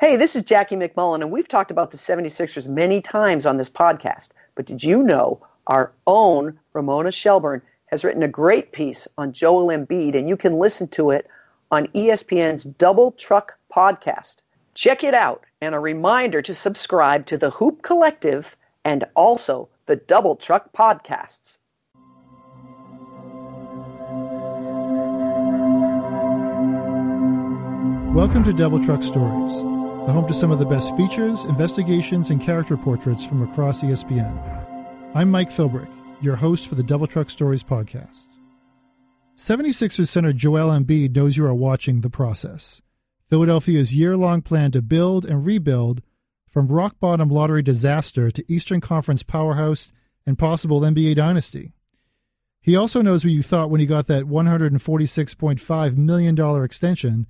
Hey, this is Jackie MacMullan, and we've talked about the 76ers many times on this podcast. But did you know our own Ramona Shelburne has written a great piece on Joel Embiid, and you can listen to it on ESPN's Double Truck podcast. Check it out, and a reminder to subscribe to the Hoop Collective and also the Double Truck podcasts. Welcome to Double Truck Stories, the home to some of the best features, investigations, and character portraits from across ESPN. I'm Mike Philbrick, your host for the Double Truck Stories podcast. 76ers center Joel Embiid knows you are watching the process. Philadelphia's year long plan to build and rebuild from rock bottom lottery disaster to Eastern Conference powerhouse and possible NBA dynasty. He also knows what you thought when he got that $146.5 million extension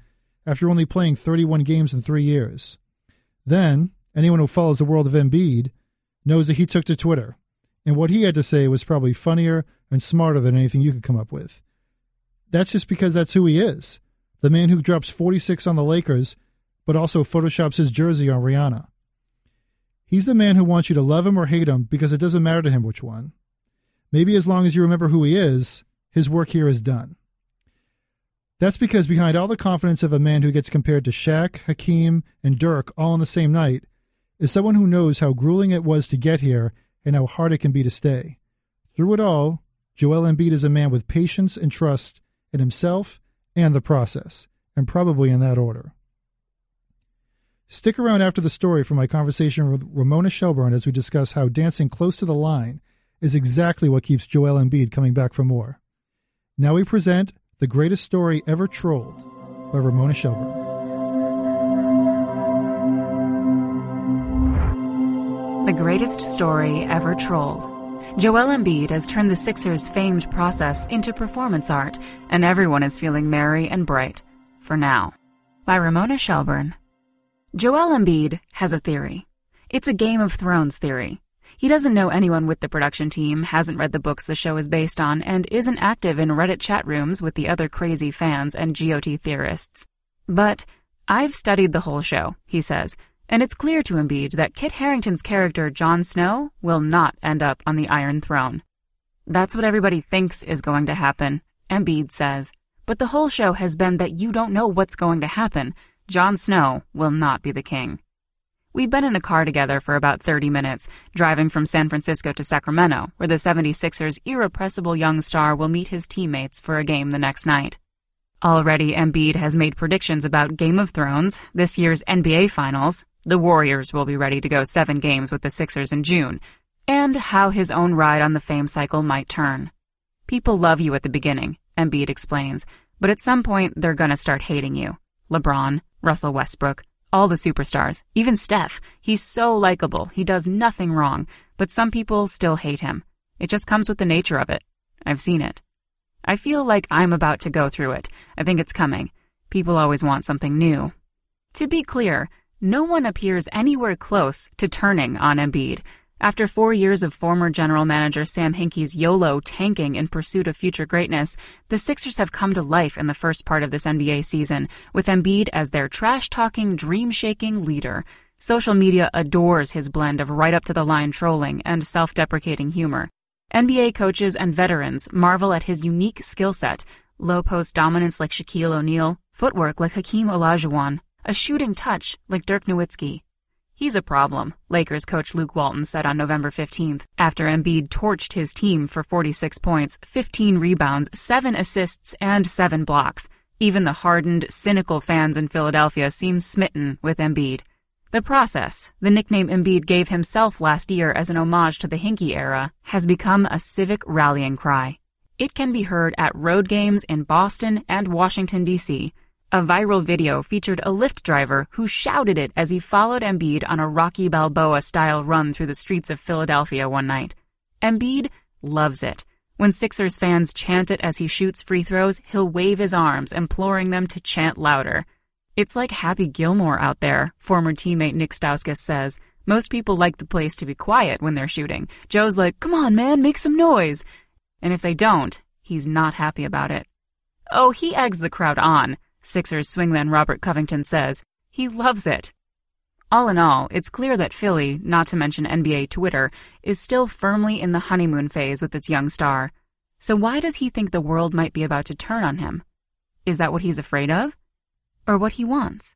after only playing 31 games in three years. Then, anyone who follows the world of Embiid knows that he took to Twitter, and what he had to say was probably funnier and smarter than anything you could come up with. That's just because that's who he is the man who drops 46 on the Lakers, but also photoshops his jersey on Rihanna. He's the man who wants you to love him or hate him because it doesn't matter to him which one. Maybe as long as you remember who he is, his work here is done. That's because behind all the confidence of a man who gets compared to Shaq, Hakeem, and Dirk all on the same night is someone who knows how grueling it was to get here and how hard it can be to stay. Through it all, Joel Embiid is a man with patience and trust in himself and the process, and probably in that order. Stick around after the story for my conversation with Ramona Shelburne as we discuss how dancing close to the line is exactly what keeps Joel Embiid coming back for more. Now we present the Greatest Story Ever Trolled by Ramona Shelburne. The Greatest Story Ever Trolled. Joel Embiid has turned the Sixers' famed process into performance art, and everyone is feeling merry and bright. For now. By Ramona Shelburne. Joel Embiid has a theory. It's a Game of Thrones theory. He doesn't know anyone with the production team, hasn't read the books the show is based on, and isn't active in Reddit chat rooms with the other crazy fans and GOT theorists. But I've studied the whole show, he says, and it's clear to Embiid that Kit Harington's character Jon Snow will not end up on the Iron Throne. That's what everybody thinks is going to happen, Embiid says. But the whole show has been that you don't know what's going to happen. Jon Snow will not be the king. We've been in a car together for about 30 minutes, driving from San Francisco to Sacramento, where the 76ers' irrepressible young star will meet his teammates for a game the next night. Already, Embiid has made predictions about Game of Thrones, this year's NBA Finals, the Warriors will be ready to go seven games with the Sixers in June, and how his own ride on the fame cycle might turn. People love you at the beginning, Embiid explains, but at some point they're gonna start hating you. LeBron, Russell Westbrook, all the superstars, even Steph. He's so likable. He does nothing wrong, but some people still hate him. It just comes with the nature of it. I've seen it. I feel like I'm about to go through it. I think it's coming. People always want something new. To be clear, no one appears anywhere close to turning on Embiid. After four years of former general manager Sam Hinkie's YOLO tanking in pursuit of future greatness, the Sixers have come to life in the first part of this NBA season, with Embiid as their trash-talking, dream-shaking leader. Social media adores his blend of right-up-to-the-line trolling and self-deprecating humor. NBA coaches and veterans marvel at his unique skill set, low-post dominance like Shaquille O'Neal, footwork like Hakeem Olajuwon, a shooting touch like Dirk Nowitzki, He's a problem, Lakers coach Luke Walton said on November 15th, after Embiid torched his team for 46 points, 15 rebounds, 7 assists, and 7 blocks. Even the hardened, cynical fans in Philadelphia seem smitten with Embiid. The process, the nickname Embiid gave himself last year as an homage to the Hinkie era, has become a civic rallying cry. It can be heard at road games in Boston and Washington, D.C., a viral video featured a Lyft driver who shouted it as he followed Embiid on a Rocky Balboa style run through the streets of Philadelphia one night. Embiid loves it. When Sixers fans chant it as he shoots free throws, he'll wave his arms, imploring them to chant louder. It's like Happy Gilmore out there, former teammate Nick Stauskas says. Most people like the place to be quiet when they're shooting. Joe's like, come on, man, make some noise. And if they don't, he's not happy about it. Oh, he eggs the crowd on. Sixers swingman Robert Covington says. He loves it. All in all, it's clear that Philly, not to mention NBA Twitter, is still firmly in the honeymoon phase with its young star. So why does he think the world might be about to turn on him? Is that what he's afraid of? Or what he wants?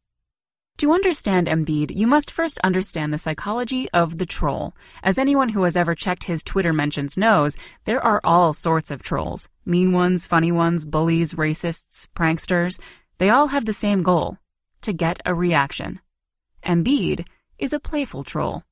To understand Embiid, you must first understand the psychology of the troll. As anyone who has ever checked his Twitter mentions knows, there are all sorts of trolls. Mean ones, funny ones, bullies, racists, pranksters. They all have the same goal. To get a reaction. Embiid is a playful troll.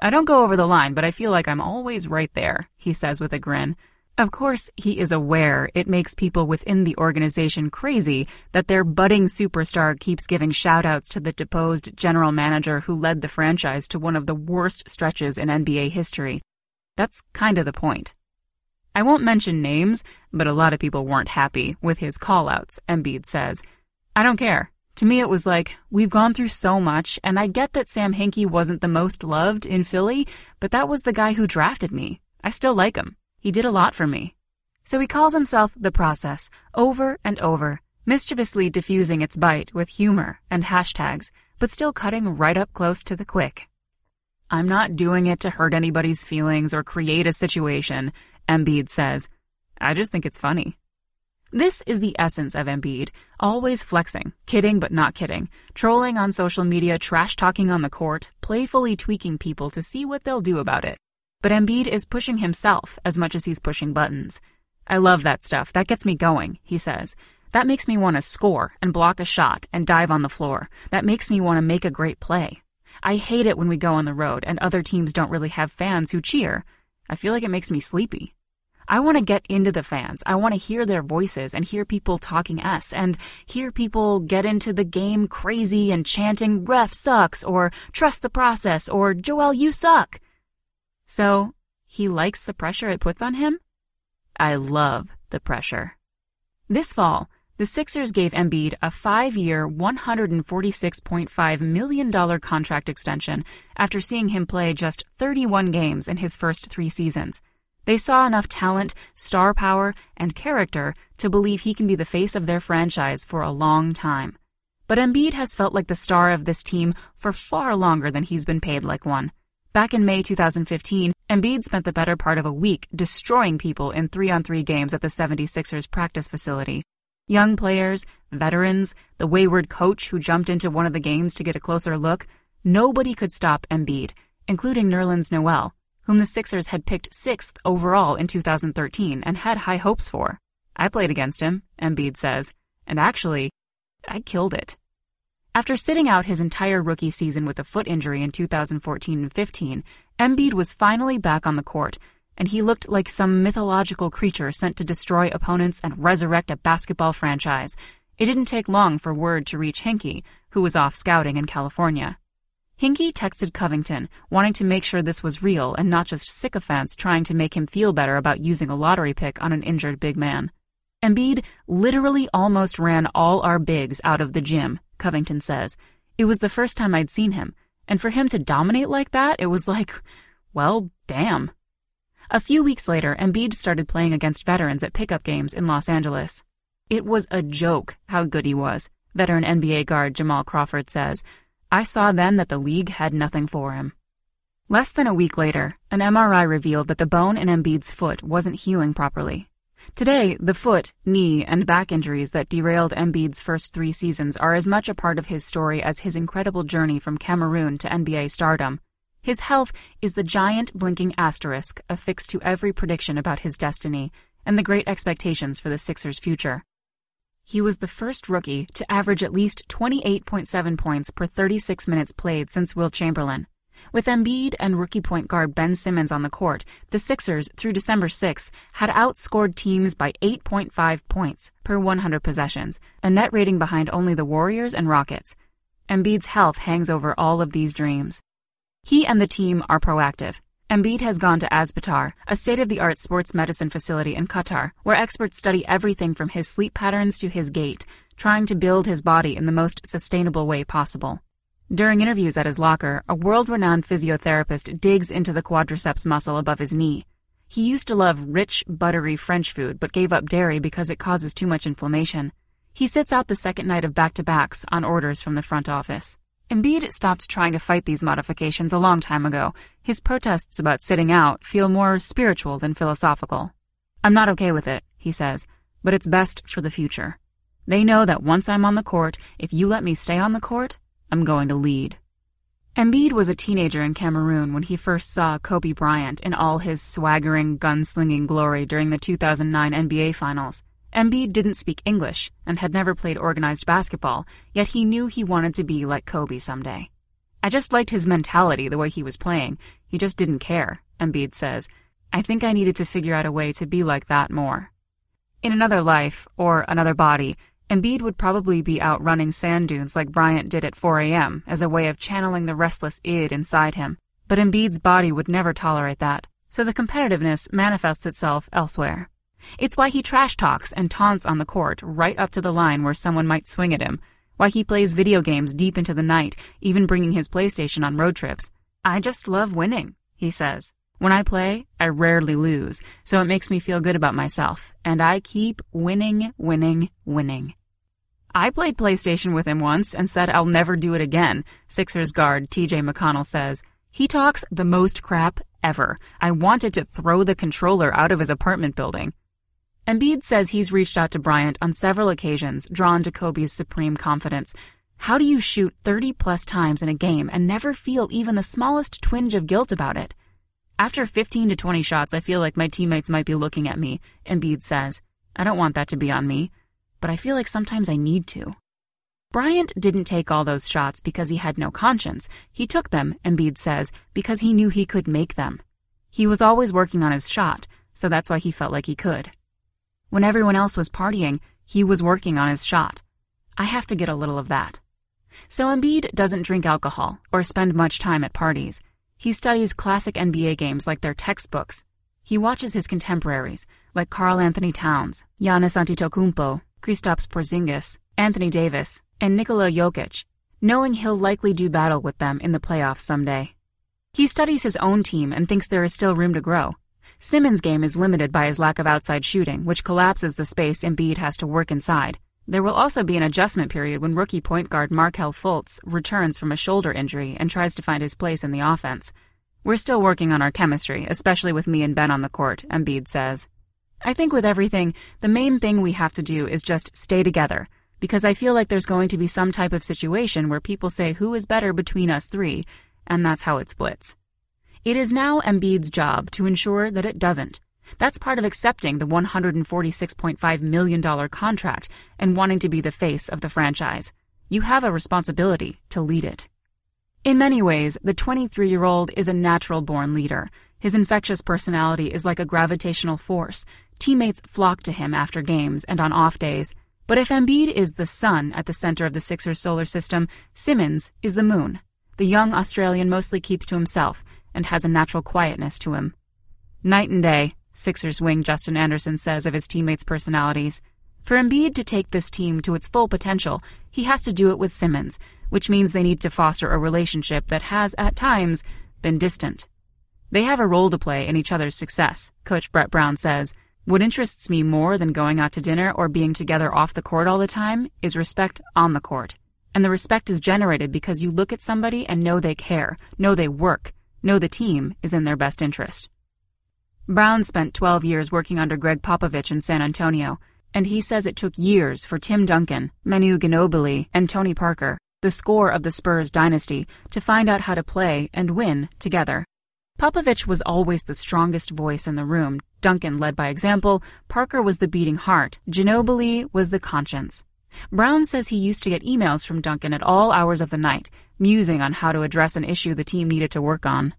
I don't go over the line, but I feel like I'm always right there, he says with a grin. Of course, he is aware it makes people within the organization crazy that their budding superstar keeps giving shoutouts to the deposed general manager who led the franchise to one of the worst stretches in NBA history. That's kind of the point. I won't mention names, but a lot of people weren't happy with his callouts, Embiid says. I don't care. To me, it was like, we've gone through so much, and I get that Sam Hinkie wasn't the most loved in Philly, but that was the guy who drafted me. I still like him. He did a lot for me. So he calls himself The Process, over and over, mischievously diffusing its bite with humor and hashtags, but still cutting right up close to the quick. I'm not doing it to hurt anybody's feelings or create a situation, Embiid says. I just think it's funny. This is the essence of Embiid, always flexing, kidding but not kidding, trolling on social media, trash talking on the court, playfully tweaking people to see what they'll do about it. But Embiid is pushing himself as much as he's pushing buttons. I love that stuff. That gets me going, he says. That makes me want to score and block a shot and dive on the floor. That makes me want to make a great play. I hate it when we go on the road and other teams don't really have fans who cheer. I feel like it makes me sleepy. I want to get into the fans. I want to hear their voices and hear people talking us and hear people get into the game crazy and chanting, ref sucks, or trust the process, or Joel, you suck. So, he likes the pressure it puts on him? I love the pressure. This fall, the Sixers gave Embiid a five year, $146.5 million contract extension after seeing him play just 31 games in his first three seasons. They saw enough talent, star power, and character to believe he can be the face of their franchise for a long time. But Embiid has felt like the star of this team for far longer than he's been paid like one. Back in May 2015, Embiid spent the better part of a week destroying people in three on three games at the 76ers practice facility. Young players, veterans, the wayward coach who jumped into one of the games to get a closer look, nobody could stop Embiid, including Nerlens Noel, whom the Sixers had picked sixth overall in 2013 and had high hopes for. I played against him, Embiid says, and actually, I killed it. After sitting out his entire rookie season with a foot injury in 2014 and 15, Embiid was finally back on the court, and he looked like some mythological creature sent to destroy opponents and resurrect a basketball franchise. It didn't take long for word to reach Hinkie, who was off scouting in California. Hinkie texted Covington, wanting to make sure this was real and not just sycophants trying to make him feel better about using a lottery pick on an injured big man. Embiid literally almost ran all our bigs out of the gym, Covington says. It was the first time I'd seen him, and for him to dominate like that, it was like, well, damn. A few weeks later, Embiid started playing against veterans at pickup games in Los Angeles. It was a joke how good he was, veteran NBA guard Jamal Crawford says. I saw then that the league had nothing for him. Less than a week later, an MRI revealed that the bone in Embiid's foot wasn't healing properly. Today, the foot, knee, and back injuries that derailed Embiid's first three seasons are as much a part of his story as his incredible journey from Cameroon to NBA stardom. His health is the giant blinking asterisk affixed to every prediction about his destiny and the great expectations for the Sixers' future. He was the first rookie to average at least 28.7 points per 36 minutes played since Wilt Chamberlain. With Embiid and rookie point guard Ben Simmons on the court, the Sixers, through December 6th, had outscored teams by 8.5 points per 100 possessions, a net rating behind only the Warriors and Rockets. Embiid's health hangs over all of these dreams. He and the team are proactive. Embiid has gone to Aspetar, a state-of-the-art sports medicine facility in Qatar, where experts study everything from his sleep patterns to his gait, trying to build his body in the most sustainable way possible. During interviews at his locker, a world-renowned physiotherapist digs into the quadriceps muscle above his knee. He used to love rich, buttery French food, but gave up dairy because it causes too much inflammation. He sits out the second night of back-to-backs on orders from the front office. Embiid stopped trying to fight these modifications a long time ago. His protests about sitting out feel more spiritual than philosophical. I'm not okay with it, he says, but it's best for the future. They know that once I'm on the court, if you let me stay on the court, I'm going to lead. Embiid was a teenager in Cameroon when he first saw Kobe Bryant in all his swaggering, gunslinging glory during the 2009 NBA Finals. Embiid didn't speak English and had never played organized basketball, yet he knew he wanted to be like Kobe someday. I just liked his mentality, the way he was playing. He just didn't care, Embiid says. I think I needed to figure out a way to be like that more. In another life, or another body, Embiid would probably be out running sand dunes like Bryant did at 4 a.m. as a way of channeling the restless id inside him. But Embiid's body would never tolerate that, so the competitiveness manifests itself elsewhere. It's why he trash talks and taunts on the court right up to the line where someone might swing at him, why he plays video games deep into the night, even bringing his PlayStation on road trips. I just love winning, he says. When I play, I rarely lose, so it makes me feel good about myself, and I keep winning, winning, winning. I played PlayStation with him once and said I'll never do it again, Sixers guard TJ McConnell says. He talks the most crap ever. I wanted to throw the controller out of his apartment building. Embiid says he's reached out to Bryant on several occasions, drawn to Kobe's supreme confidence. How do you shoot 30 plus times in a game and never feel even the smallest twinge of guilt about it? After 15 to 20 shots, I feel like my teammates might be looking at me, Embiid says. I don't want that to be on me but I feel like sometimes I need to. Bryant didn't take all those shots because he had no conscience. He took them, Embiid says, because he knew he could make them. He was always working on his shot, so that's why he felt like he could. When everyone else was partying, he was working on his shot. I have to get a little of that. So Embiid doesn't drink alcohol or spend much time at parties. He studies classic NBA games like their textbooks. He watches his contemporaries, like Karl Anthony Towns, Giannis Antetokounmpo, Kristaps Porzingis, Anthony Davis, and Nikola Jokic, knowing he'll likely do battle with them in the playoffs someday. He studies his own team and thinks there is still room to grow. Simmons' game is limited by his lack of outside shooting, which collapses the space Embiid has to work inside. There will also be an adjustment period when rookie point guard Markelle Fultz returns from a shoulder injury and tries to find his place in the offense. We're still working on our chemistry, especially with me and Ben on the court, Embiid says. I think with everything, the main thing we have to do is just stay together, because I feel like there's going to be some type of situation where people say who is better between us three, and that's how it splits. It is now Embiid's job to ensure that it doesn't. That's part of accepting the $146.5 million contract and wanting to be the face of the franchise. You have a responsibility to lead it. In many ways, the 23 year old is a natural born leader. His infectious personality is like a gravitational force. Teammates flock to him after games and on off days. But if Embiid is the sun at the center of the Sixers solar system, Simmons is the moon. The young Australian mostly keeps to himself and has a natural quietness to him. Night and day, Sixers wing Justin Anderson says of his teammates' personalities. For Embiid to take this team to its full potential, he has to do it with Simmons, which means they need to foster a relationship that has, at times, been distant. They have a role to play in each other's success, Coach Brett Brown says. What interests me more than going out to dinner or being together off the court all the time is respect on the court. And the respect is generated because you look at somebody and know they care, know they work, know the team is in their best interest. Brown spent 12 years working under Gregg Popovich in San Antonio, and he says it took years for Tim Duncan, Manu Ginobili, and Tony Parker, the score of the Spurs dynasty, to find out how to play and win together. Popovich was always the strongest voice in the room. Duncan led by example, Parker was the beating heart, Ginobili was the conscience. Brown says he used to get emails from Duncan at all hours of the night, musing on how to address an issue the team needed to work on.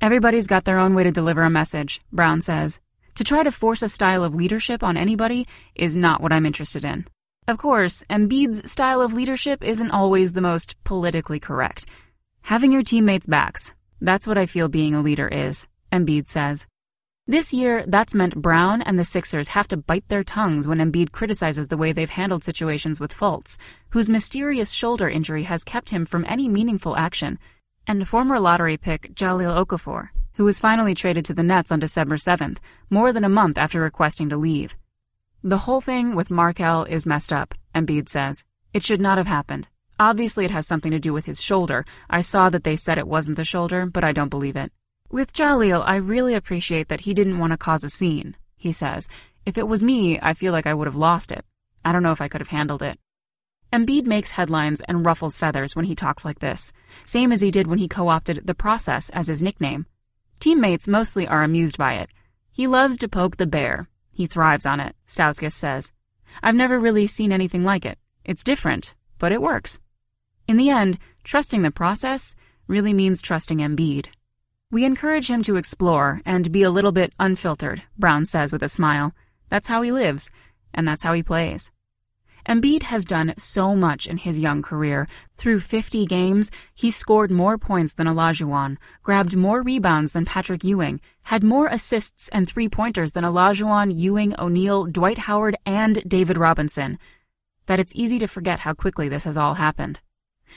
Everybody's got their own way to deliver a message, Brown says. To try to force a style of leadership on anybody is not what I'm interested in. Of course, Embiid's style of leadership isn't always the most politically correct. Having your teammates' backs, that's what I feel being a leader is, Embiid says. This year, that's meant Brown and the Sixers have to bite their tongues when Embiid criticizes the way they've handled situations with Fultz, whose mysterious shoulder injury has kept him from any meaningful action, and former lottery pick Jahlil Okafor, who was finally traded to the Nets on December 7th, more than a month after requesting to leave. The whole thing with Markelle is messed up, Embiid says. It should not have happened. Obviously, it has something to do with his shoulder. I saw that they said it wasn't the shoulder, but I don't believe it. With Jahlil, I really appreciate that he didn't want to cause a scene, he says. If it was me, I feel like I would have lost it. I don't know if I could have handled it. Embiid makes headlines and ruffles feathers when he talks like this, same as he did when he co-opted the process as his nickname. Teammates mostly are amused by it. He loves to poke the bear. He thrives on it, Stauskas says. I've never really seen anything like it. It's different, but it works. In the end, trusting the process really means trusting Embiid. We encourage him to explore and be a little bit unfiltered, Brown says with a smile. That's how he lives, and that's how he plays. Embiid has done so much in his young career. Through 50 games, he scored more points than Olajuwon, grabbed more rebounds than Patrick Ewing, had more assists and three-pointers than Olajuwon, Ewing, O'Neal, Dwight Howard, and David Robinson. That it's easy to forget how quickly this has all happened.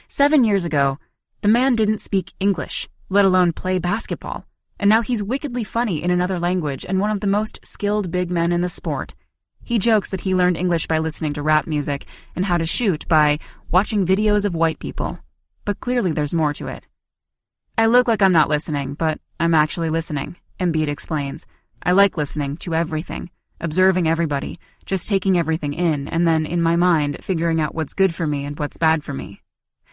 Seven years ago, the man didn't speak English, let alone play basketball, and now he's wickedly funny in another language and one of the most skilled big men in the sport. He jokes that he learned English by listening to rap music and how to shoot by watching videos of white people. But clearly there's more to it. I look like I'm not listening, but I'm actually listening, Embiid explains. I like listening to everything, observing everybody, just taking everything in, and then in my mind figuring out what's good for me and what's bad for me.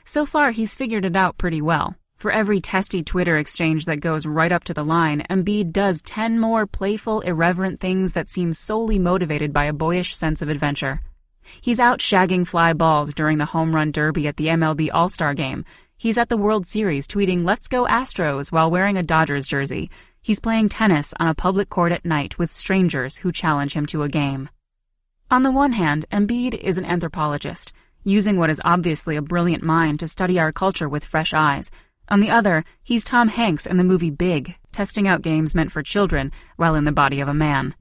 So far, he's figured it out pretty well. For every testy Twitter exchange that goes right up to the line, Embiid does 10 more playful, irreverent things that seem solely motivated by a boyish sense of adventure. He's out shagging fly balls during the home run derby at the MLB All-Star game. He's at the World Series tweeting, Let's go Astros, while wearing a Dodgers jersey. He's playing tennis on a public court at night with strangers who challenge him to a game. On the one hand, Embiid is an anthropologist using what is obviously a brilliant mind to study our culture with fresh eyes. On the other, he's Tom Hanks in the movie Big, testing out games meant for children while in the body of a man.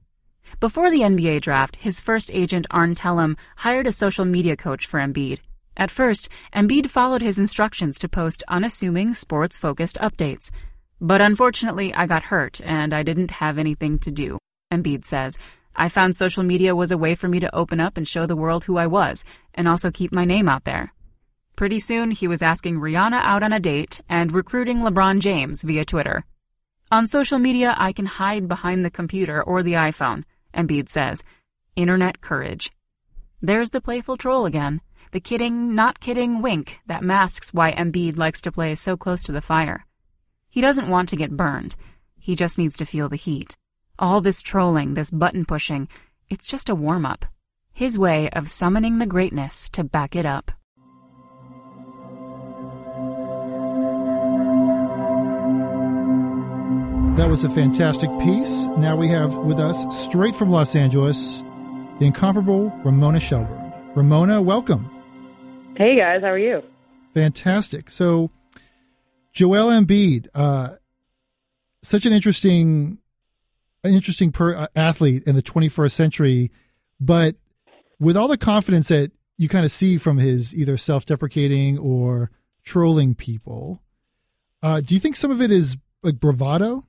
Before the NBA draft, his first agent, Arn Tellem, hired a social media coach for Embiid. At first, Embiid followed his instructions to post unassuming, sports focused updates. But unfortunately, I got hurt and I didn't have anything to do, Embiid says, I found social media was a way for me to open up and show the world who I was, and also keep my name out there. Pretty soon, he was asking Rihanna out on a date and recruiting LeBron James via Twitter. On social media, I can hide behind the computer or the iPhone, Embiid says. Internet courage. There's the playful troll again, the kidding, not kidding wink that masks why Embiid likes to play so close to the fire. He doesn't want to get burned. He just needs to feel the heat. All this trolling, this button pushing, it's just a warm up. His way of summoning the greatness to back it up. That was a fantastic piece. Now we have with us, straight from Los Angeles, the incomparable Ramona Shelburne. Ramona, welcome. Hey guys, how are you? Fantastic. So, Joel Embiid, uh, such an interesting an interesting per, uh, athlete in the 21st century, but with all the confidence that you kind of see from his either self-deprecating or trolling people, uh, do you think some of it is like bravado?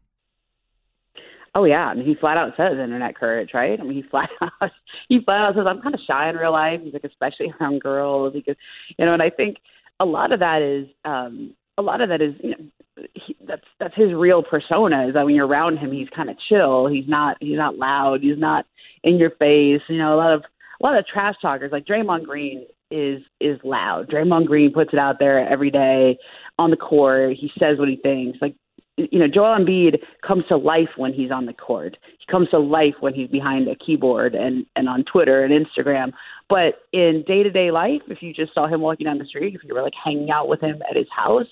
Oh yeah, I mean he flat out says internet courage, right? I mean he flat out he flat out says I'm kind of shy in real life. He's like especially around girls. Because you know, and I think a lot of that is um a lot of that is you know he, that's that's his real persona is that when you're around him he's kind of chill. He's not he's not loud. He's not in your face. You know a lot of a lot of trash talkers like Draymond Green is is loud. Draymond Green puts it out there every day on the court. He says what he thinks. Like you know Joel Embiid comes to life when he's on the court he comes to life when he's behind a keyboard and and on Twitter and Instagram but in day to day life, if you just saw him walking down the street, if you were like hanging out with him at his house,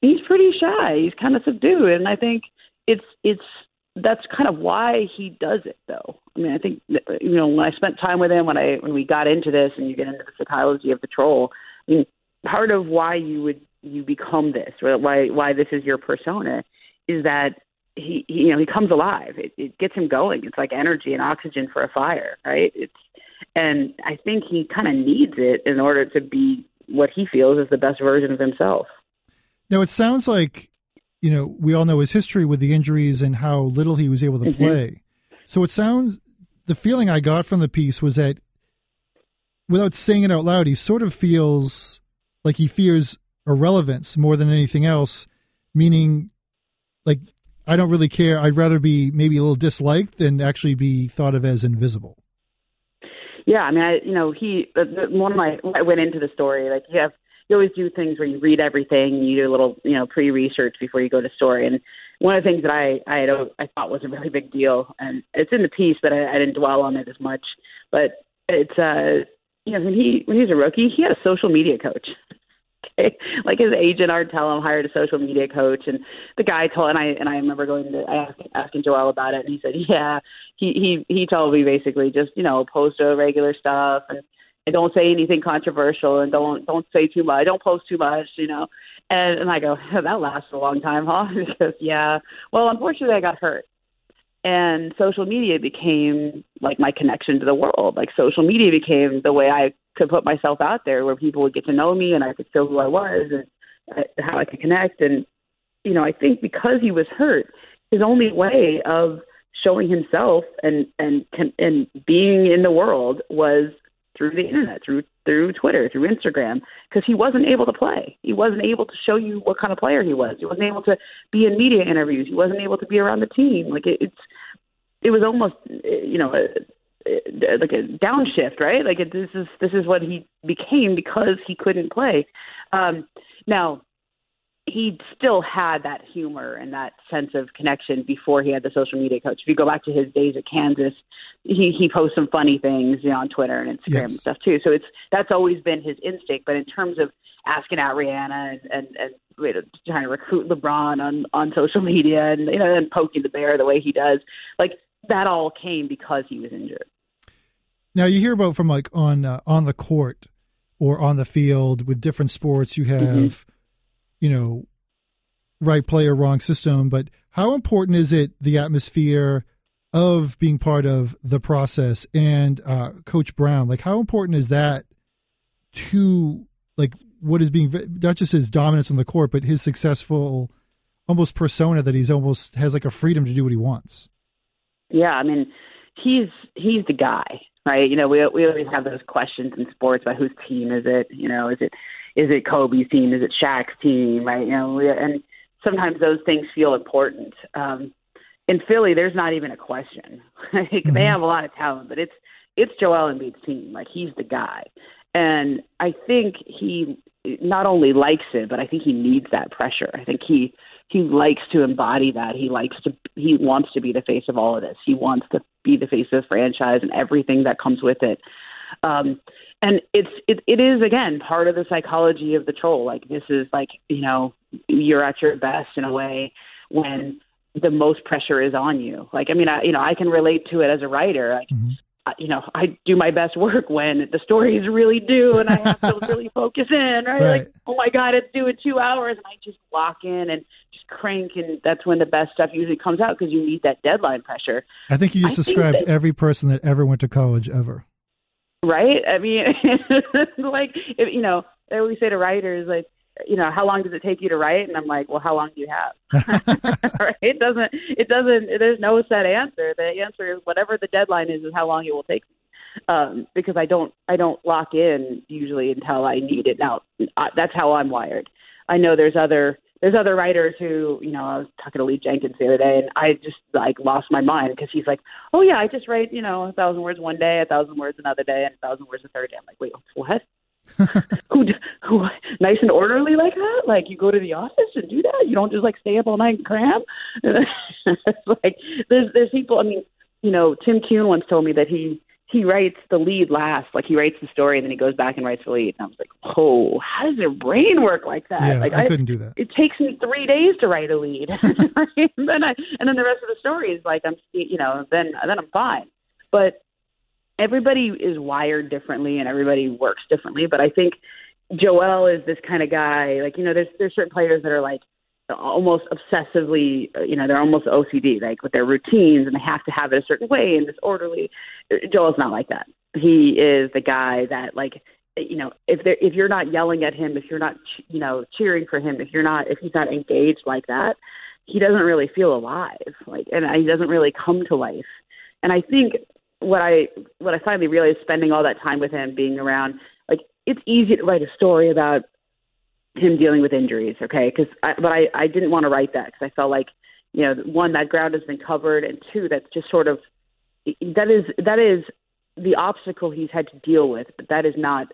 he's pretty shy. He's kind of subdued, and I think it's it's that's kind of why he does it, though. I mean, I think you know when I spent time with him, when I when we got into this, and you get into the psychology of the troll. I mean, part of why you would you become this, why why this is your persona, is that he, he you know he comes alive. It, it gets him going. It's like energy and oxygen for a fire, right? It's and I think he kind of needs it in order to be what he feels is the best version of himself. Now, it sounds like, you know, we all know his history with the injuries and how little he was able to mm-hmm. play. So it sounds, the feeling I got from the piece was that without saying it out loud, he sort of feels like he fears irrelevance more than anything else, meaning like I don't really care. I'd rather be maybe a little disliked than actually be thought of as invisible. Yeah, I mean, I you know he one of my I went into the story like you have you always do things where you read everything, you do a little you know pre-research before you go to story. And one of the things that I I had I thought was a really big deal, and it's in the piece, but I, I didn't dwell on it as much. But it's uh you know when he when he was a rookie, he had a social media coach. okay, like his agent Arn Tellem hired a social media coach, and the guy told and I and I remember going to I asked, asking Joel about it, and he said, yeah, he he he told me basically just you know post a regular stuff and and don't say anything controversial and don't don't say too much. Don't post too much, you know. And and I go, that lasts a long time, huh? He goes, yeah. Well, unfortunately, I got hurt, and social media became like my connection to the world. Like social media became the way I could put myself out there, where people would get to know me and I could feel who I was and uh, how I could connect. And you know, I think because he was hurt, his only way of showing himself and and and being in the world was through the internet, through through Twitter, through Instagram, because he wasn't able to play. He wasn't able to show you what kind of player he was. He wasn't able to be in media interviews. He wasn't able to be around the team. Like it, it's, it was almost, you know, like a downshift, right? Like it, this is this is what he became because he couldn't play. Um, now, he still had that humor and that sense of connection before he had the social media coach. If you go back to his days at Kansas, he he posts some funny things, you know, on Twitter and Instagram yes. and stuff too. So it's that's always been his instinct. But in terms of asking out Rihanna and and, and you know, trying to recruit LeBron on on social media and you know and poking the bear the way he does, like that all came because he was injured. Now you hear about from like on uh, on the court or on the field with different sports, you have. Mm-hmm you know, right player, wrong system, but how important is it the atmosphere of being part of the process and uh, Coach Brown? Like, how important is that to like what is being not just his dominance on the court, but his successful almost persona that he's almost has like a freedom to do what he wants. Yeah, I mean, he's he's the guy, right? You know, we we always have those questions in sports about whose team is it? You know, is it is it Kobe's team? Is it Shaq's team? Right? You know, and sometimes those things feel important. Um, in Philly, there's not even a question. mm-hmm. They have a lot of talent, but it's it's Joel Embiid's team. Like he's the guy, and I think he not only likes it, but I think he needs that pressure. I think he he likes to embody that. He likes to he wants to be the face of all of this. He wants to be the face of the franchise and everything that comes with it. Um, and it's it, it is again part of the psychology of the troll like this is like you know you're at your best in a way when the most pressure is on you like i mean i you know i can relate to it as a writer like mm-hmm. You know i do my best work when the stories really due and i have to really focus in right? right like oh my god it's due in two hours and i just lock in and just crank and that's when the best stuff usually comes out because you need that deadline pressure i think you just I described that, every person that ever went to college ever right? I mean, like if, you know, I always say to writers like, you know, how long does it take you to write? And I'm like, well, how long do you have? right? It doesn't. It doesn't. There's no set answer. The answer is whatever the deadline is, is how long it will take me. Um, because I don't. I don't lock in usually until I need it. Now, uh, that's how I'm wired. I know there's other there's other writers who, you know, I was talking to Lee Jenkins the other day, and I just like lost my mind because he's like, "Oh yeah, I just write, you know, a thousand words one day, a thousand words another day, and a thousand words a third day." I'm like, "Wait, what? who, who, nice and orderly like that? Like you go to the office and do that? You don't just like stay up all night and cram?" it's like there's there's people. I mean, you know, Tim Keown once told me that he he writes the lead last. Like he writes the story and then he goes back and writes the lead. And I was like, oh, how does your brain work like that? Yeah, like I, I couldn't do that. It takes me three days to write a lead. and then I and then the rest of the story is like I'm you know then then I'm fine. But everybody is wired differently and everybody works differently. But I think Joel is this kind of guy. Like you know, there's there's certain players that are like almost obsessively, uh, you know, they're almost OCD, like with their routines, and they have to have it a certain way and it's orderly. Joel's not like that. He is the guy that, like, you know, if they if you're not yelling at him, if you're not, you know, cheering for him, if you're not, if he's not engaged like that, he doesn't really feel alive. Like, and he doesn't really come to life. And I think what I what I finally realized, spending all that time with him, being around, like, it's easy to write a story about him dealing with injuries. Okay, because but I I didn't want to write that because I felt like you know one that ground has been covered, and two that's just sort of that is that is the obstacle he's had to deal with, but that is not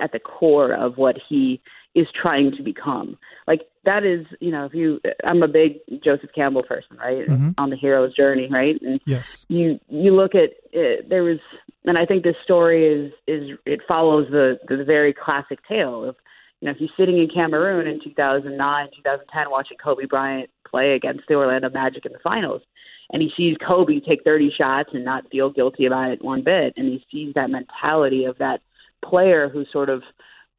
at the core of what he is trying to become. Like that is, you know, if you, I'm a big Joseph Campbell person, right? Mhm. On the hero's journey, right? And Yes. you you look at it, there was, and I think this story is is it follows the the very classic tale of, you know, if you're sitting in Cameroon in 2009, 2010, watching Kobe Bryant play against the Orlando Magic in the finals and he sees Kobe take 30 shots and not feel guilty about it one bit. And he sees that mentality of that player who sort of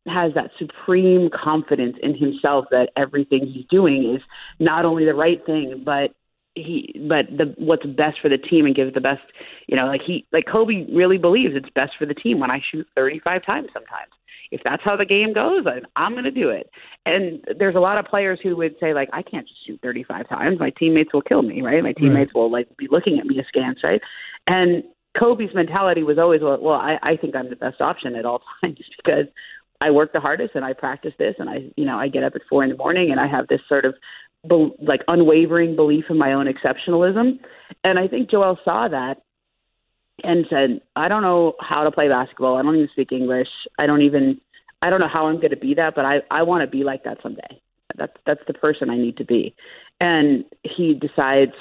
has that supreme confidence in himself that everything he's doing is not only the right thing, but he but the what's best for the team and gives the best you know like he like Kobe really believes it's best for the team when I shoot 35 times sometimes if that's how the game goes I'm going to do it. And there's a lot of players who would say like I can't just shoot 35 times. My teammates will kill me right? My teammates will like be looking at me askance right? And Kobe's mentality was always well, well I, I think I'm the best option at all times because I work the hardest and I practice this and I you know I get up at four in the morning and I have this sort of be, like unwavering belief in my own exceptionalism. And I think Joel saw that and said I don't know how to play basketball. I don't even speak English. I don't even I don't know how I'm going to be that but I I want to be like that someday. That's that's the person I need to be. And he decides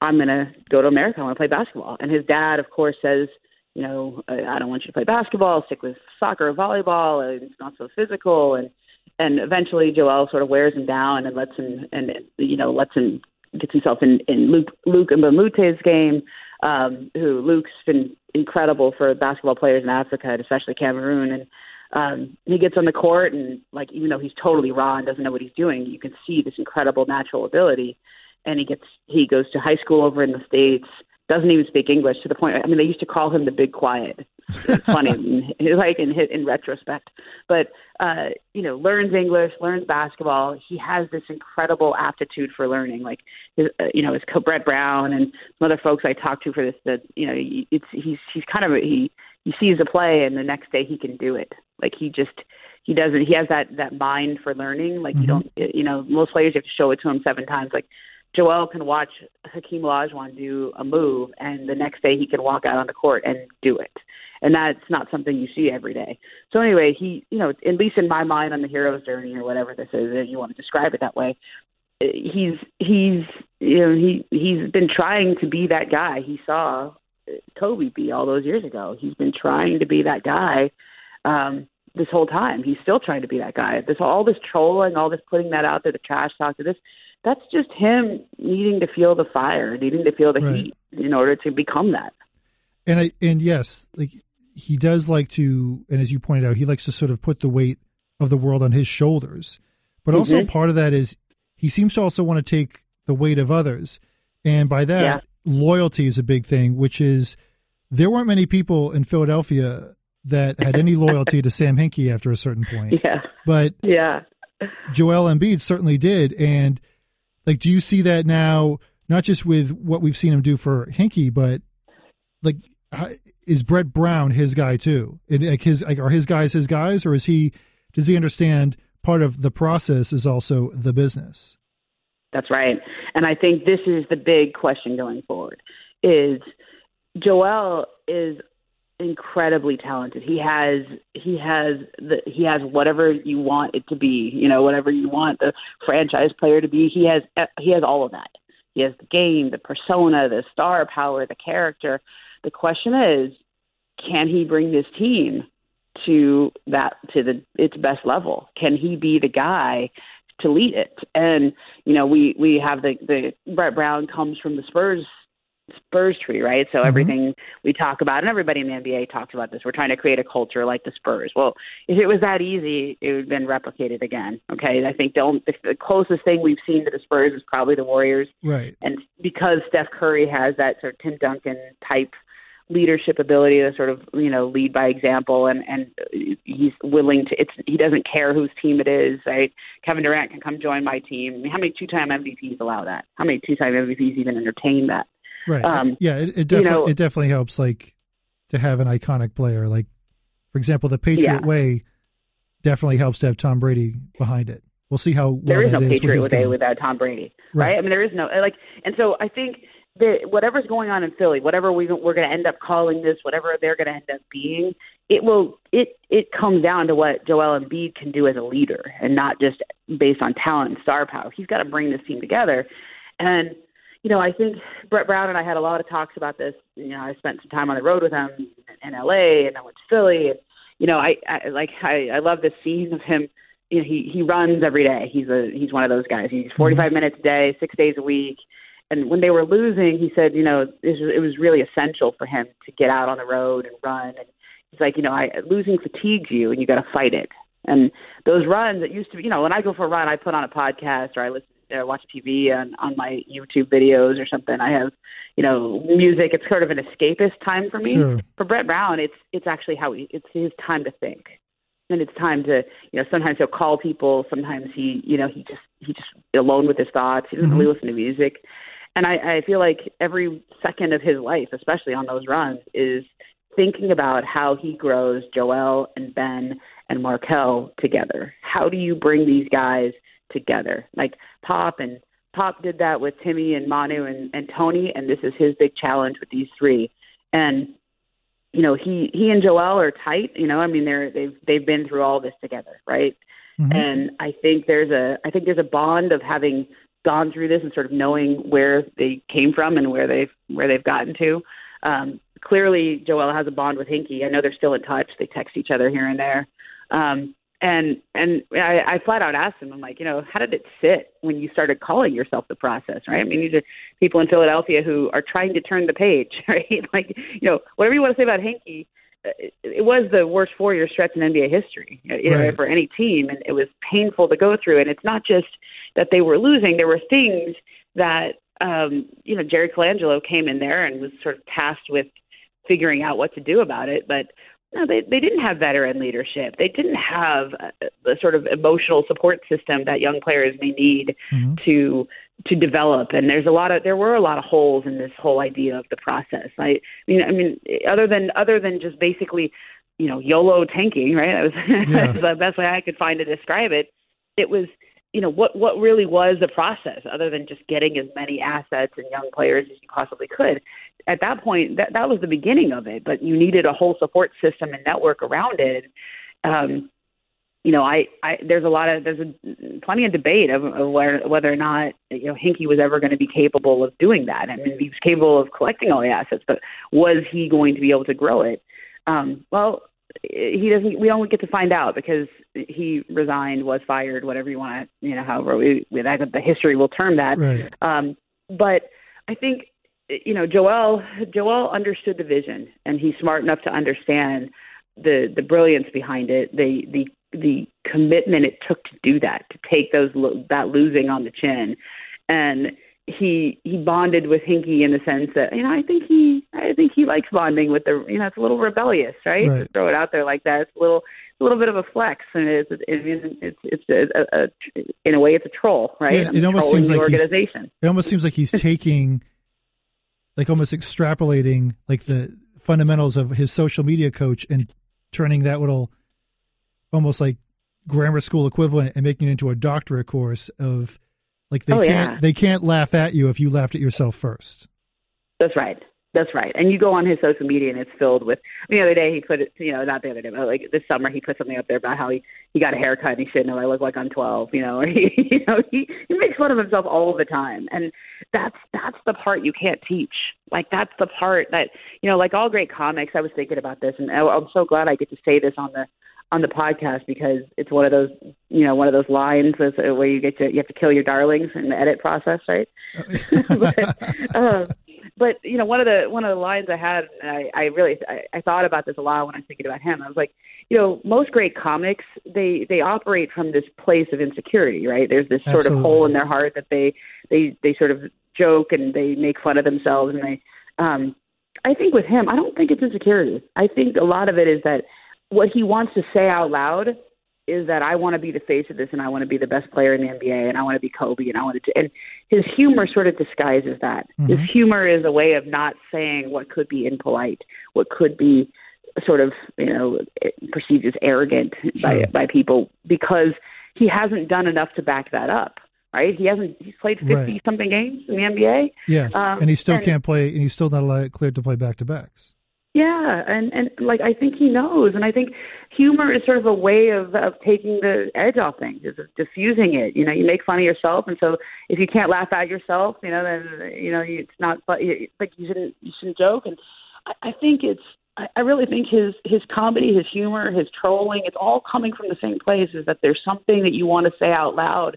I'm going to go to America. I want to play basketball. And his dad of course says you know, I don't want you to play basketball, stick with soccer or volleyball, it's not so physical. And and eventually Joel sort of wears him down and lets him and you know lets him gets himself in in Luc Luc Mbamute's game. Um, who Luc's been incredible for basketball players in Africa, and especially Cameroon, and um, he gets on the court and like even though he's totally raw and doesn't know what he's doing, you can see this incredible natural ability. And he gets he goes to high school over in the states doesn't even speak English to the point. I mean, they used to call him the Big Quiet. It's funny, like in in retrospect. But uh, you know, learns English, learns basketball. He has this incredible aptitude for learning. Like, his, uh, you know, his co Brett Brown and some other folks I talked to for this. That you know, it's he's he's kind of a, he he sees a play and the next day he can do it. Like he just he doesn't he has that that mind for learning. Like Mhm. you don't you know most players you have to show it to him seven times. Like Joel can watch Hakeem Olajuwon do a move, and the next day he can walk out on the court and do it. And that's not something you see every day. So anyway, he, you know, at least in my mind on the hero's journey or whatever this is, if you want to describe it that way, he's he's you know he he's been trying to be that guy he saw Kobe be all those years ago. He's been trying to be that guy um, this whole time. He's still trying to be that guy. This all this trolling, all this putting that out there, the trash talk, to this that's just him needing to feel the fire, needing to feel the Right. heat in order to become that. And I and yes, like he does like to, and as you pointed out, he likes to sort of put the weight of the world on his shoulders. But also Mhm. part of that is he seems to also want to take the weight of others, and by that, Yeah. loyalty is a big thing. Which is there weren't many people in Philadelphia that had any loyalty to Sam Hinkie after a certain point, Yeah, but yeah. Joel Embiid certainly did. And like, do you see that now? Not just with what we've seen him do for Hinkie, but like, is Brett Brown his guy too? Like his like, are his guys his guys, or is he? Does he understand part of the process is also the business? That's right. And I think this is the big question going forward is Joel is incredibly talented. He has he has the he has whatever you want it to be, you know, whatever you want the franchise player to be. He has he has all of that. He has the game, the persona, the star power, the character. The question is, can he bring this team to that to the its best level? Can he be the guy to lead it? And you know, we we have the the Brett Brown comes from the Spurs Spurs tree, right? So Mhm. everything we talk about, and everybody in the NBA talks about this. We're trying to create a culture like the Spurs. Well, if it was that easy, it would have been replicated again. Okay, I think the, only, the closest thing we've seen to the Spurs is probably the Warriors, Right. and because Steph Curry has that sort of Tim Duncan type leadership ability to sort of you know lead by example and and he's willing to it's he doesn't care whose team it is right Kevin Durant can come join my team I mean, how many two time MVPs allow that how many two time MVPs even entertain that Right. Um, yeah. It, it definitely know- it definitely helps like to have an iconic player. Like for example, the Patriot Yeah. Way. definitely helps to have Tom Brady behind it. We'll see how well there is no is Patriot Day without Tom Brady, right? right? I mean, there is no like, and so I think that whatever's going on in Philly, whatever we we're going to end up calling this, whatever they're going to end up being, it will it it comes down to what Joel Embiid can do as a leader, and not just based on talent and star power. He's got to bring this team together, and you know I think Brett Brown and I had a lot of talks about this. You know, I spent some time on the road with him in LA, and I went to Philly, and you know I, I like I I love this scene of him. You know, he he runs every day. He's a he's one of those guys. He's 45 mm-hmm. minutes a day, six days a week and when they were losing, he said, you know, it was, it was really essential for him to get out on the road and run. And he's like, you know, I losing fatigues you, and you got to fight it. And those runs, it used to be, you know, when I go for a run, I put on a podcast or I listen, or watch TV on on my YouTube videos or something. I have, you know, music. It's sort of an escapist time for me. Sure. For Brett Brown, it's it's actually how he, it's his time to think and it's time to you know sometimes he'll call people sometimes he you know he just he just alone with his thoughts he doesn't mm-hmm. really listen to music and I, I feel like every second of his life, especially on those runs, is thinking about how he grows Joel and Ben and Markelle together. How do you bring these guys together? Like Pop and Pop did that with Timmy and Manu and, and Tony, and this is his big challenge with these three. And you know, he he and Joel are tight. You know, I mean, they're they've they've been through all this together, right? Mm-hmm. And I think there's a I think there's a bond of having gone through this and sort of knowing where they came from and where they've where they've gotten to. Um, clearly, Joel has a bond with Hinkie. I know they're still in touch. They text each other here and there. Um, and and I, I flat out asked him, I'm like, you know, how did it sit when you started calling yourself the process, right? I mean, these are people in Philadelphia who are trying to turn the page, right? like, you know, whatever you want to say about Hinkie, it, it was the worst four-year stretch in NBA history, you know, right. for any team, and it was painful to go through. And it's not just that they were losing; there were things that um, you know Jerry Colangelo came in there and was sort of tasked with figuring out what to do about it, but no, they they didn't have veteran leadership. They didn't have the sort of emotional support system that young players may need mm-hmm. to to develop. And there's a lot of there were a lot of holes in this whole idea of the process. I, I mean, I mean, other than other than just basically, you know, YOLO tanking, right? That was yeah. the best way I could find to describe it. It was you know what what really was the process other than just getting as many assets and young players as you possibly could? At that point that that was the beginning of it but you needed a whole support system and network around it. Um you know i i there's a lot of there's a plenty of debate of, of where, whether or not you know Hinkie was ever going to be capable of doing that. I mean he was capable of collecting all the assets but was he going to be able to grow it? Um well he doesn't we don't get to find out because he resigned was fired whatever you want to you know however we, we that the history will term that right. um but i think you know joel joel understood the vision and he's smart enough to understand the the brilliance behind it the the the commitment it took to do that to take those that losing on the chin and he he bonded with Hinkie in the sense that you know I think he I think he likes bonding with the you know it's a little rebellious right, right. throw it out there like that. It's a little a little bit of a flex and it's it, it's it's a, a, a, in a way it's a troll right? It, it almost seems like organization. it almost seems like he's taking like almost extrapolating like the fundamentals of his social media coach and turning that little almost like grammar school equivalent and making it into a doctorate course of like they oh, can't yeah. they can't laugh at you if you laughed at yourself first. That's right. That's right. And you go on his social media and it's filled with the other day he put it you know, not the other day, but like this summer he put something up there about how he, he got a haircut and he shouldn't have I look like I'm twelve, you know, or he you know, he, he makes fun of himself all the time. And that's that's the part you can't teach. Like that's the part that you know, like all great comics, I was thinking about this and I'm so glad I get to say this on the on the podcast because it's one of those you know one of those lines where you get to you have to kill your darlings in the edit process right? But, uh, but you know one of the one of the lines i had i i really I, I thought about this a lot when i was thinking about him. I was like you know most great comics they they operate from this place of insecurity right? There's this sort Absolutely. of hole in their heart that they they they sort of joke and they make fun of themselves and they um i think with him i don't think it's insecurity. I think a lot of it is that what he wants to say out loud is that I want to be the face of this and I want to be the best player in the NBA and I want to be Kobe and I want to and his humor sort of disguises that. Mm-hmm. His humor is a way of not saying what could be impolite, what could be sort of you know perceived as arrogant sure. by by people because he hasn't done enough to back that up. Right? He hasn't. He's played fifty right. something games in the NBA. Yeah, um, and he still and, can't play, and he's still not allowed, cleared to play back to backs. Yeah, and and like I think he knows, and I think humor is sort of a way of of taking the edge off things, is diffusing it. You know, you make fun of yourself, and so if you can't laugh at yourself, you know, then you know it's not. But like you shouldn't you shouldn't joke, and I, I think it's. I, I really think his his comedy, his humor, his trolling, it's all coming from the same place. Is that there's something that you want to say out loud,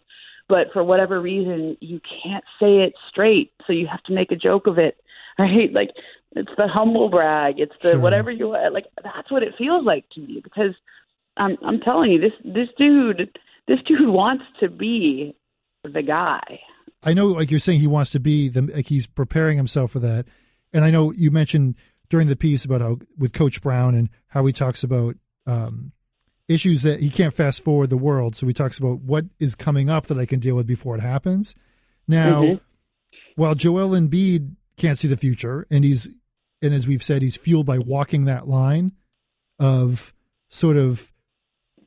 but for whatever reason you can't say it straight, so you have to make a joke of it right? Like it's the humble brag. It's the sure. whatever you like. That's what it feels like to me because I'm I'm telling you this this dude this dude wants to be the guy. I know, like you're saying, he wants to be the like he's preparing himself for that. And I know you mentioned during the piece about how with Coach Brown and how he talks about um, issues that he can't fast forward the world. So he talks about what is coming up that I can deal with before it happens. Now, mm-hmm. while Joel Embiid can't see the future and he's and as we've said, he's fueled by walking that line of sort of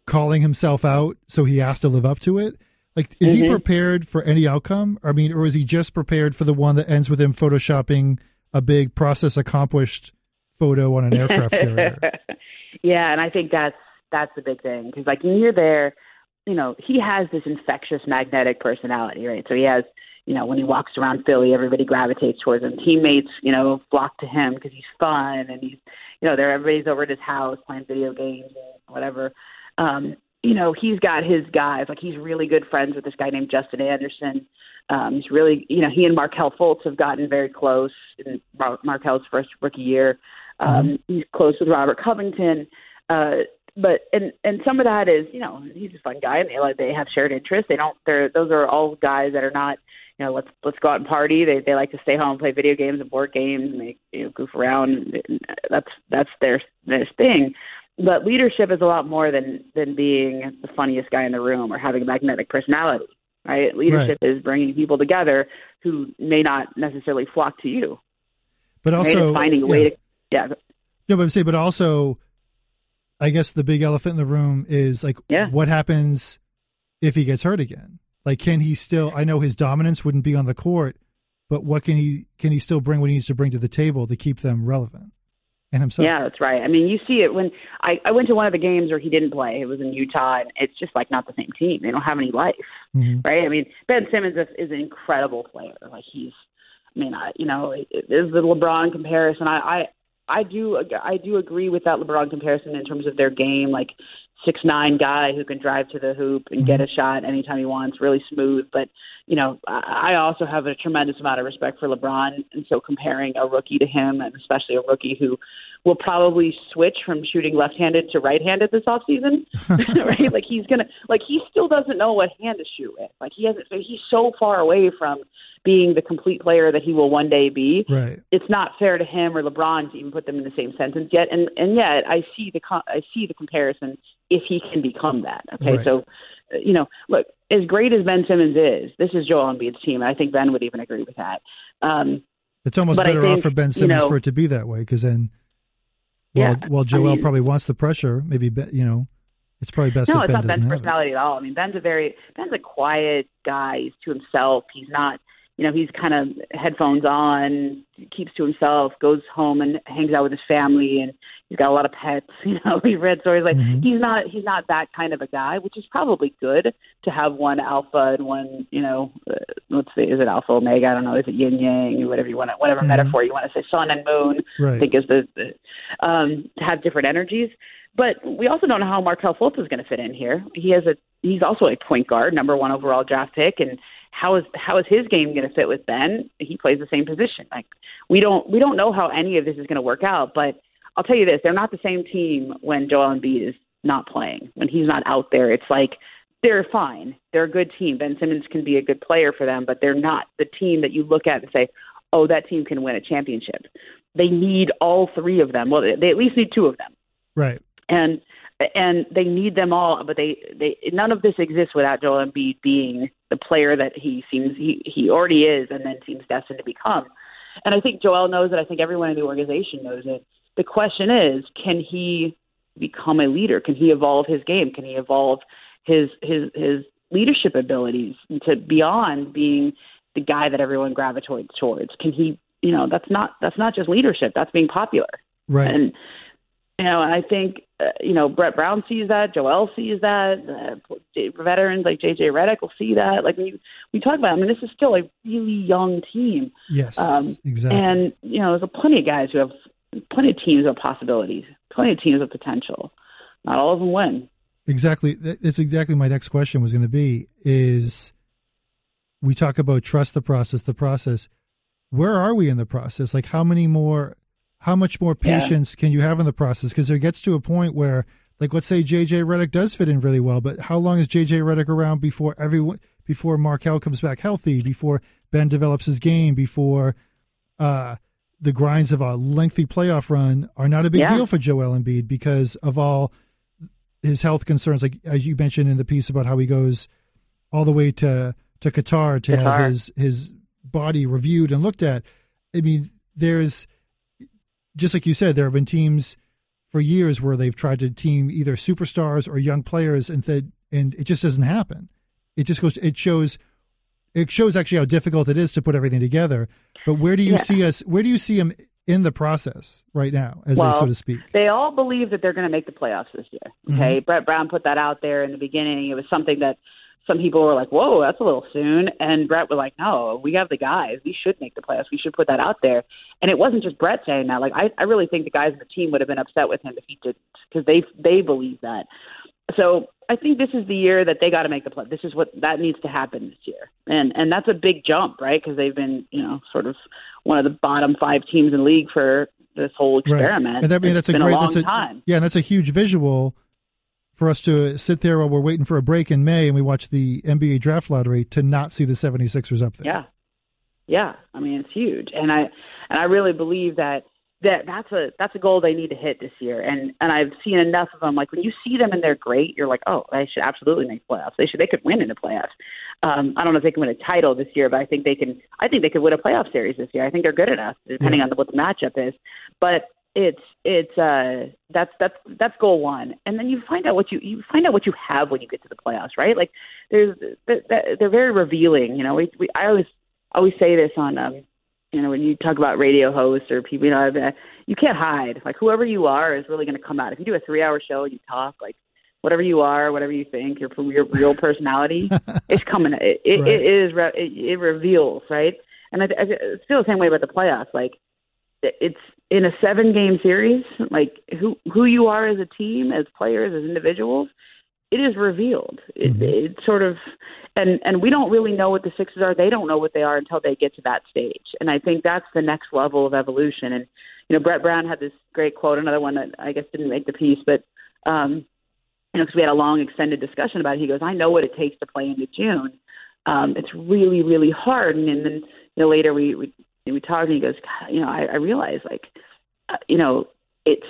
calling himself out, so he has to live up to it. Like, is mm-hmm. he prepared for any outcome? I mean, or is he just prepared for the one that ends with him photoshopping a big process accomplished photo on an aircraft carrier? yeah, and I think that's that's the big thing because, like, you're there, you know, he has this infectious magnetic personality, right? So he has you know, when he walks around Philly, everybody gravitates towards him. Teammates, you know, flock to him because he's fun and he's, you know, they're everybody's over at his house playing video games and whatever. Um, you know, he's got his guys. Like he's really good friends with this guy named Justin Anderson. Um, he's really, you know, he and Markelle Fultz have gotten very close in Mar- Markelle's first rookie year. Um, mm-hmm. He's close with Robert Covington. Uh, but and and some of that is you know he's a fun guy and they like they have shared interests they don't they're those are all guys that are not you know, let's let's go out and party. They they like to stay home, and play video games and board games, and they you know goof around. That's that's their their thing. But leadership is a lot more than than being the funniest guy in the room or having a magnetic personality, right? Leadership right. is bringing people together who may not necessarily flock to you. But also right? finding a yeah. way to yeah. No, but I'm saying, but also, I guess the big elephant in the room is like, yeah. what happens if he gets hurt again? Like, can he still? I know his dominance wouldn't be on the court, but what can he can he still bring what he needs to bring to the table to keep them relevant? And himself. Yeah, that's right. I mean, you see it when I, I went to one of the games where he didn't play. It was in Utah, and it's just like not the same team. They don't have any life, mm-hmm. right? I mean, Ben Simmons is, is an incredible player. Like he's, I mean, I, you know, is the LeBron comparison. I, I, I do I do agree with that LeBron comparison in terms of their game. Like six nine guy who can drive to the hoop and get mm-hmm. a shot anytime he wants, really smooth. But you know, I also have a tremendous amount of respect for LeBron, and so comparing a rookie to him, and especially a rookie who will probably switch from shooting left-handed to right-handed this offseason, right? Like he's gonna, like he still doesn't know what hand to shoot with. Like he hasn't. He's so far away from being the complete player that he will one day be. Right. It's not fair to him or LeBron to even put them in the same sentence yet. And and yet I see the I see the comparison if he can become that. Okay, right. so you know, look, as great as Ben Simmons is, this is Joel Embiid's team, and I think Ben would even agree with that. Um, it's almost better think, off for Ben Simmons you know, for it to be that way because then, while yeah, while Joel I mean, probably wants the pressure, maybe you know, it's probably best. No, it's ben not Ben's personality it. at all. I mean, Ben's a very Ben's a quiet guy. He's to himself. He's not you know, he's kind of headphones on, keeps to himself, goes home and hangs out with his family, and he's got a lot of pets. You know, we read stories like mm-hmm. he's not he's not that kind of a guy, which is probably good to have one alpha and one, you know, uh, let's see, is it alpha omega? I don't know, is it yin yang, or whatever you want, to, whatever mm-hmm. metaphor you want to say, sun and moon. Right. I think is the, the um, to have different energies. But we also don't know how Markelle Fultz is going to fit in here. He has a he's also a point guard, number one overall draft pick, and how is how is his game going to fit with Ben? He plays the same position. Like we don't we don't know how any of this is going to work out. But I'll tell you this: they're not the same team when Joel Embiid is not playing. When he's not out there, it's like they're fine. They're a good team. Ben Simmons can be a good player for them, but they're not the team that you look at and say, "Oh, that team can win a championship." They need all three of them. Well, they at least need two of them. Right. And and they need them all, but they they none of this exists without Joel Embiid being the player that he seems he he already is, and then seems destined to become. And I think Joel knows it. I think everyone in the organization knows it. The question is, can he become a leader? Can he evolve his game? Can he evolve his his his leadership abilities to beyond being the guy that everyone gravitates towards? Can he, you know, that's not that's not just leadership. That's being popular. Right. And you know, I think uh, you know Brett Brown sees that, Joel sees that, uh, veterans like JJ Redick will see that. Like we we talk about, I mean, this is still a really young team. Yes, um, exactly. And you know, there's a plenty of guys who have plenty of teams of possibilities, plenty of teams of potential. Not all of them win. Exactly. That's exactly my next question was going to be. Is we talk about trust the process, the process. Where are we in the process? Like, how many more how much more patience yeah. can you have in the process? Because there gets to a point where, like, let's say JJ Redick does fit in really well, but how long is JJ Redick around before everyone, before Markelle comes back healthy, before Ben develops his game, before uh, the grinds of a lengthy playoff run are not a big yeah. deal for Joel Embiid because of all his health concerns, like as you mentioned in the piece about how he goes all the way to to Qatar to Qatar. have his his body reviewed and looked at. I mean, there's just like you said, there have been teams for years where they've tried to team either superstars or young players, and th- and it just doesn't happen. It just goes. It shows. It shows actually how difficult it is to put everything together. But where do you yeah. see us? Where do you see them in the process right now, as well, they so to speak? They all believe that they're going to make the playoffs this year. Okay, mm-hmm. Brett Brown put that out there in the beginning. It was something that some people were like, "Whoa, that's a little soon," and Brett was like, "No, we have the guys. We should make the playoffs. We should put that out there." And it wasn't just Brett saying that. Like, I, I really think the guys in the team would have been upset with him if he didn't, because they they believe that. So I think this is the year that they got to make the play. This is what that needs to happen this year, and and that's a big jump, right? Because they've been, you know, sort of one of the bottom five teams in league for this whole experiment. Right. And that, I mean, that's a great, a that's a, time. Yeah, and that's a huge visual for us to sit there while we're waiting for a break in May and we watch the NBA draft lottery to not see the 76ers up there. Yeah. Yeah. I mean, it's huge. And I and I really believe that that that's a that's a goal they need to hit this year. And and I've seen enough of them. Like when you see them and they're great, you're like, oh, they should absolutely make playoffs. They should they could win in the playoffs. Um, I don't know if they can win a title this year, but I think they can. I think they could win a playoff series this year. I think they're good enough, depending yeah. on what the matchup is. But it's it's uh that's that's that's goal one. And then you find out what you you find out what you have when you get to the playoffs right? Like there's they're, they're very revealing you know? We, we i always always say this on um you know when you talk about radio hosts or people you know you can't hide. Like whoever you are is really going to come out. If you do a three hour show and you talk like whatever you are whatever you think your your real personality it's coming it, it, right. it is it, it reveals right? And I, I feel the same way about the playoffs. Like it's in a seven game series, like who who you are as a team, as players, as individuals, it is revealed. It, mm-hmm. it sort of, and and we don't really know what the Sixers are. They don't know what they are until they get to that stage. And I think that's the next level of evolution. And you know, Brett Brown had this great quote, another one that I guess didn't make the piece, but um, you know, because we had a long extended discussion about it. He goes, "I know what it takes to play into June. Um, it's really, really hard." And, and then you know, later we we and we talked, and he goes, you know, I, I realize like, uh, you know, it's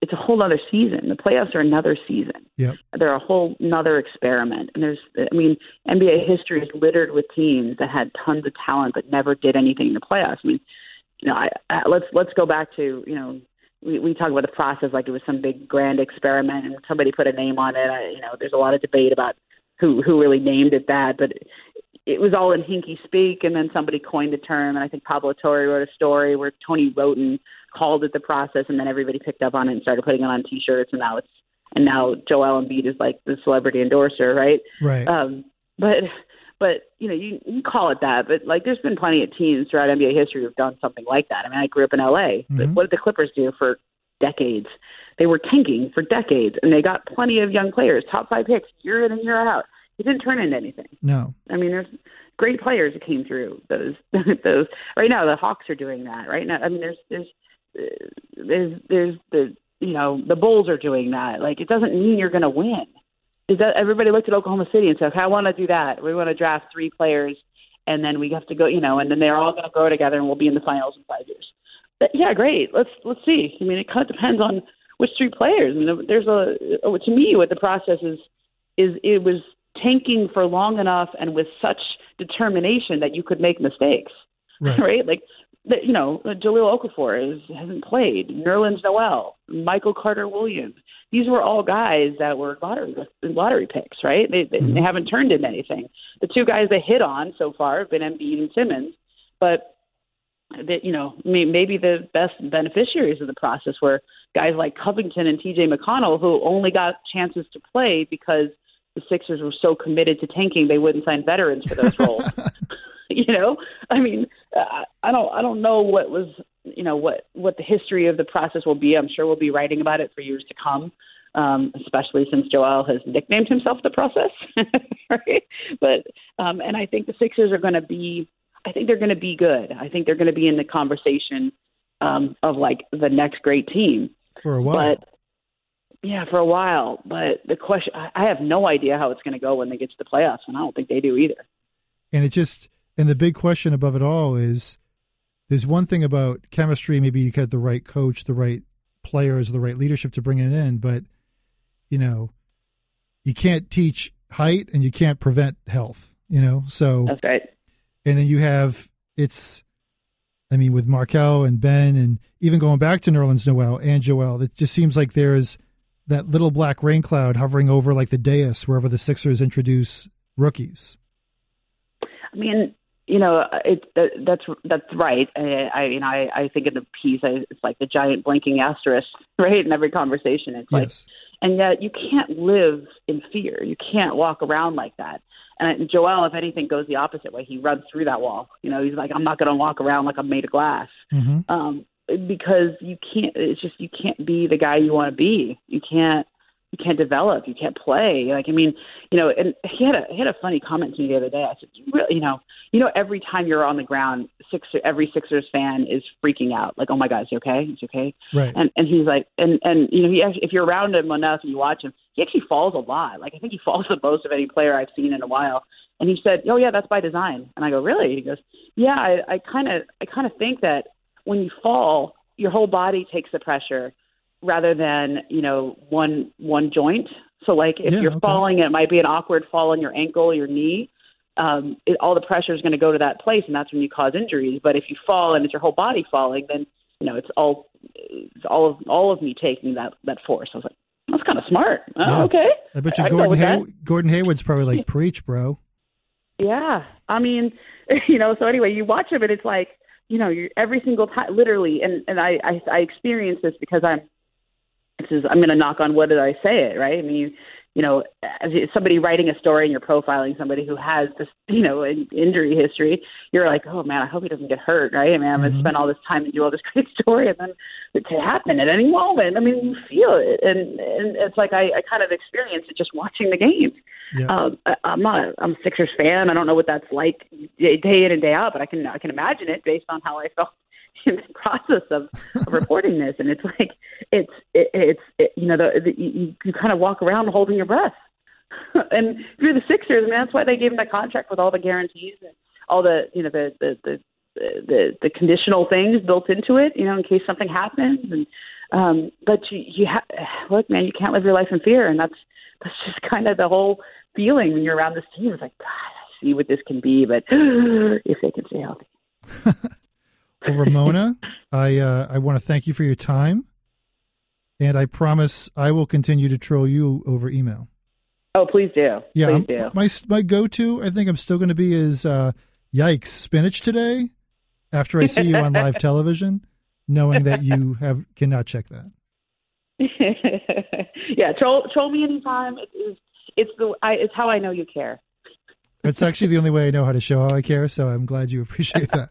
it's a whole other season. The playoffs are another season. Yep. They're a whole another experiment. And there's, I mean, NBA history is littered with teams that had tons of talent but never did anything in the playoffs. I mean, you know, I, I, let's let's go back to you know. We, we talk about the process like it was some big grand experiment, and somebody put a name on it. I, you know, there's a lot of debate about who who really named it that, but it was all in Hinkie speak, and then somebody coined the term, and I think Pablo Torre wrote a story where Tony Wroten called it the process, and then everybody picked up on it and started putting it on T-shirts, and now it's and now Joel Embiid is like the celebrity endorser, right? Right. Um, but but you know you, you call it that, but like there's been plenty of teams throughout NBA history who've done something like that. I mean, I grew up in LA. Mm-hmm. But what did the Clippers do for decades? They were tanking for decades, and they got plenty of young players, top five picks, year in and year out it didn't turn into anything. No. I mean, there's great players that came through those those. Right now, the Hawks are doing that. Right now, I mean, there's there's uh, there's there's the you know the Bulls are doing that. Like, it doesn't mean you're going to win. Is that everybody looked at Oklahoma City and said, okay, "I want to do that. We want to draft three players, and then we have to go, you know, and then they're all going to grow together, and we'll be in the finals in five years." But, yeah, great. Let's let's see. I mean, it kind of depends on which three players. I mean, there's a to me what the process is is it was tanking for long enough and with such determination that you could make mistakes, right? right? Like you know Jahlil Okafor is, hasn't played, Nerlens Noel, Michael Carter Williams. These were all guys that were lottery lottery picks, right? They, they, mm-hmm. they haven't turned into anything. The two guys they hit on so far have been Embiid and Simmons, but that you know maybe the best beneficiaries of the process were guys like Covington and T.J. McConnell, who only got chances to play because the Sixers were so committed to tanking they wouldn't sign veterans for those roles. you know, I mean, I don't I don't know what was you know what what the history of the process will be. I'm sure we'll be writing about it for years to come. Um, especially since Joel has nicknamed himself the process, right? But um, and I think the Sixers are going to be, I think they're going to be good. I think they're going to be in the conversation um, of like the next great team for a while. But yeah, for a while. But the question, I have no idea how it's going to go when they get to the playoffs, and I don't think they do either. And it just, and the big question above it all is, there's one thing about chemistry. Maybe you get the right coach, the right players, the right leadership to bring it in, but you know, you can't teach height and you can't prevent health. You know, so that's right. And then you have it's I mean, with Markelle and Ben, and even going back to Nerlens Noel and Joel, it just seems like there's that little black rain cloud hovering over like the dais wherever the Sixers introduce rookies. I mean, you know, it, that's that's right. I, I you know, I, I think in the piece, I, it's like the giant blinking asterisk, right? In every conversation, it's like, yes. and yet you can't live in fear. You can't walk around like that. And Joel, if anything, goes the opposite way. He runs through that wall. You know, he's like, I'm not going to walk around like I'm made of glass. Mm-hmm. Um, because you can't. It's just you can't be the guy you want to be. You can't. You can't develop. You can't play. Like I mean, you know. And he had a he had a funny comment to me the other day. I said, you really, you know, you know, every time you're on the ground, six every Sixers fan is freaking out. Like, oh my God, is he okay? Is he okay? Right. And and he's like, and and you know, he actually, if you're around him enough and you watch him, he actually falls a lot. Like I think he falls the most of any player I've seen in a while. And he said, "Oh yeah, that's by design." And I go, "Really?" He goes, "Yeah, i I kind of I kind of think that when you fall, your whole body takes the pressure rather than you know one one joint. So like if yeah, you're okay. falling, it might be an awkward fall on your ankle, your knee. Um, it, all the pressure is going to go to that place, and that's when you cause injuries. But if you fall and it's your whole body falling, then you know it's all it's all of all of me taking that that force. I was like, that's kind of smart. Oh, yeah. okay. I bet you I Gordon, Hay- Gordon Hayward's probably like, preach, bro. Yeah. I mean, you know, so anyway, you watch him and it's like, you know, you're every single time, literally, and, and I, I, I experience this because I'm, this is, I'm going to knock on wood as I say it, right? I mean, you, know, as somebody writing a story and you're profiling somebody who has this, you know, an injury history, you're like, oh man, I hope he doesn't get hurt, right? I mean, I'm mm-hmm. gonna spend all this time and do all this great story, and then it could happen at any moment. I mean, you feel it, and and it's like I, I kind of experience it just watching the game. Yeah. Um, I, I'm not, a, I'm a Sixers fan. I don't know what that's like day, day in and day out, but I can, I can imagine it based on how I felt in the process of, of reporting this, and it's like it's it, it's it, you know the, the you, you kind of walk around holding your breath. and through the Sixers, I that's why they gave him that contract with all the guarantees and all the you know the the the the, the conditional things built into it, you know, in case something happens. And um, but you you have look, man, you can't live your life in fear, and that's that's just kind of the whole feeling when you're around this team. It's like God, I see what this can be, but if they can stay healthy. Well, Ramona, I uh, I want to thank you for your time, and I promise I will continue to troll you over email. Oh, please do. Yeah, please do. my my go to. I think I'm still going to be is uh, yikes spinach today. After I see you on live television, knowing that you have cannot check that. yeah, troll troll me anytime. It is it's the I, it's how I know you care. That's actually the only way I know how to show how I care. So I'm glad you appreciate that.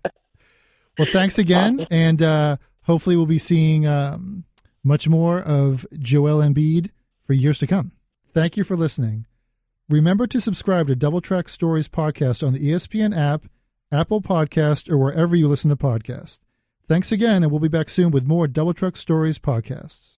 Well, thanks again, and uh, hopefully we'll be seeing um, much more of Joel Embiid for years to come. Thank you for listening. Remember to subscribe to Doubletruck Stories podcast on the ESPN app, Apple Podcast, or wherever you listen to podcasts. Thanks again, and we'll be back soon with more Doubletruck Stories podcasts.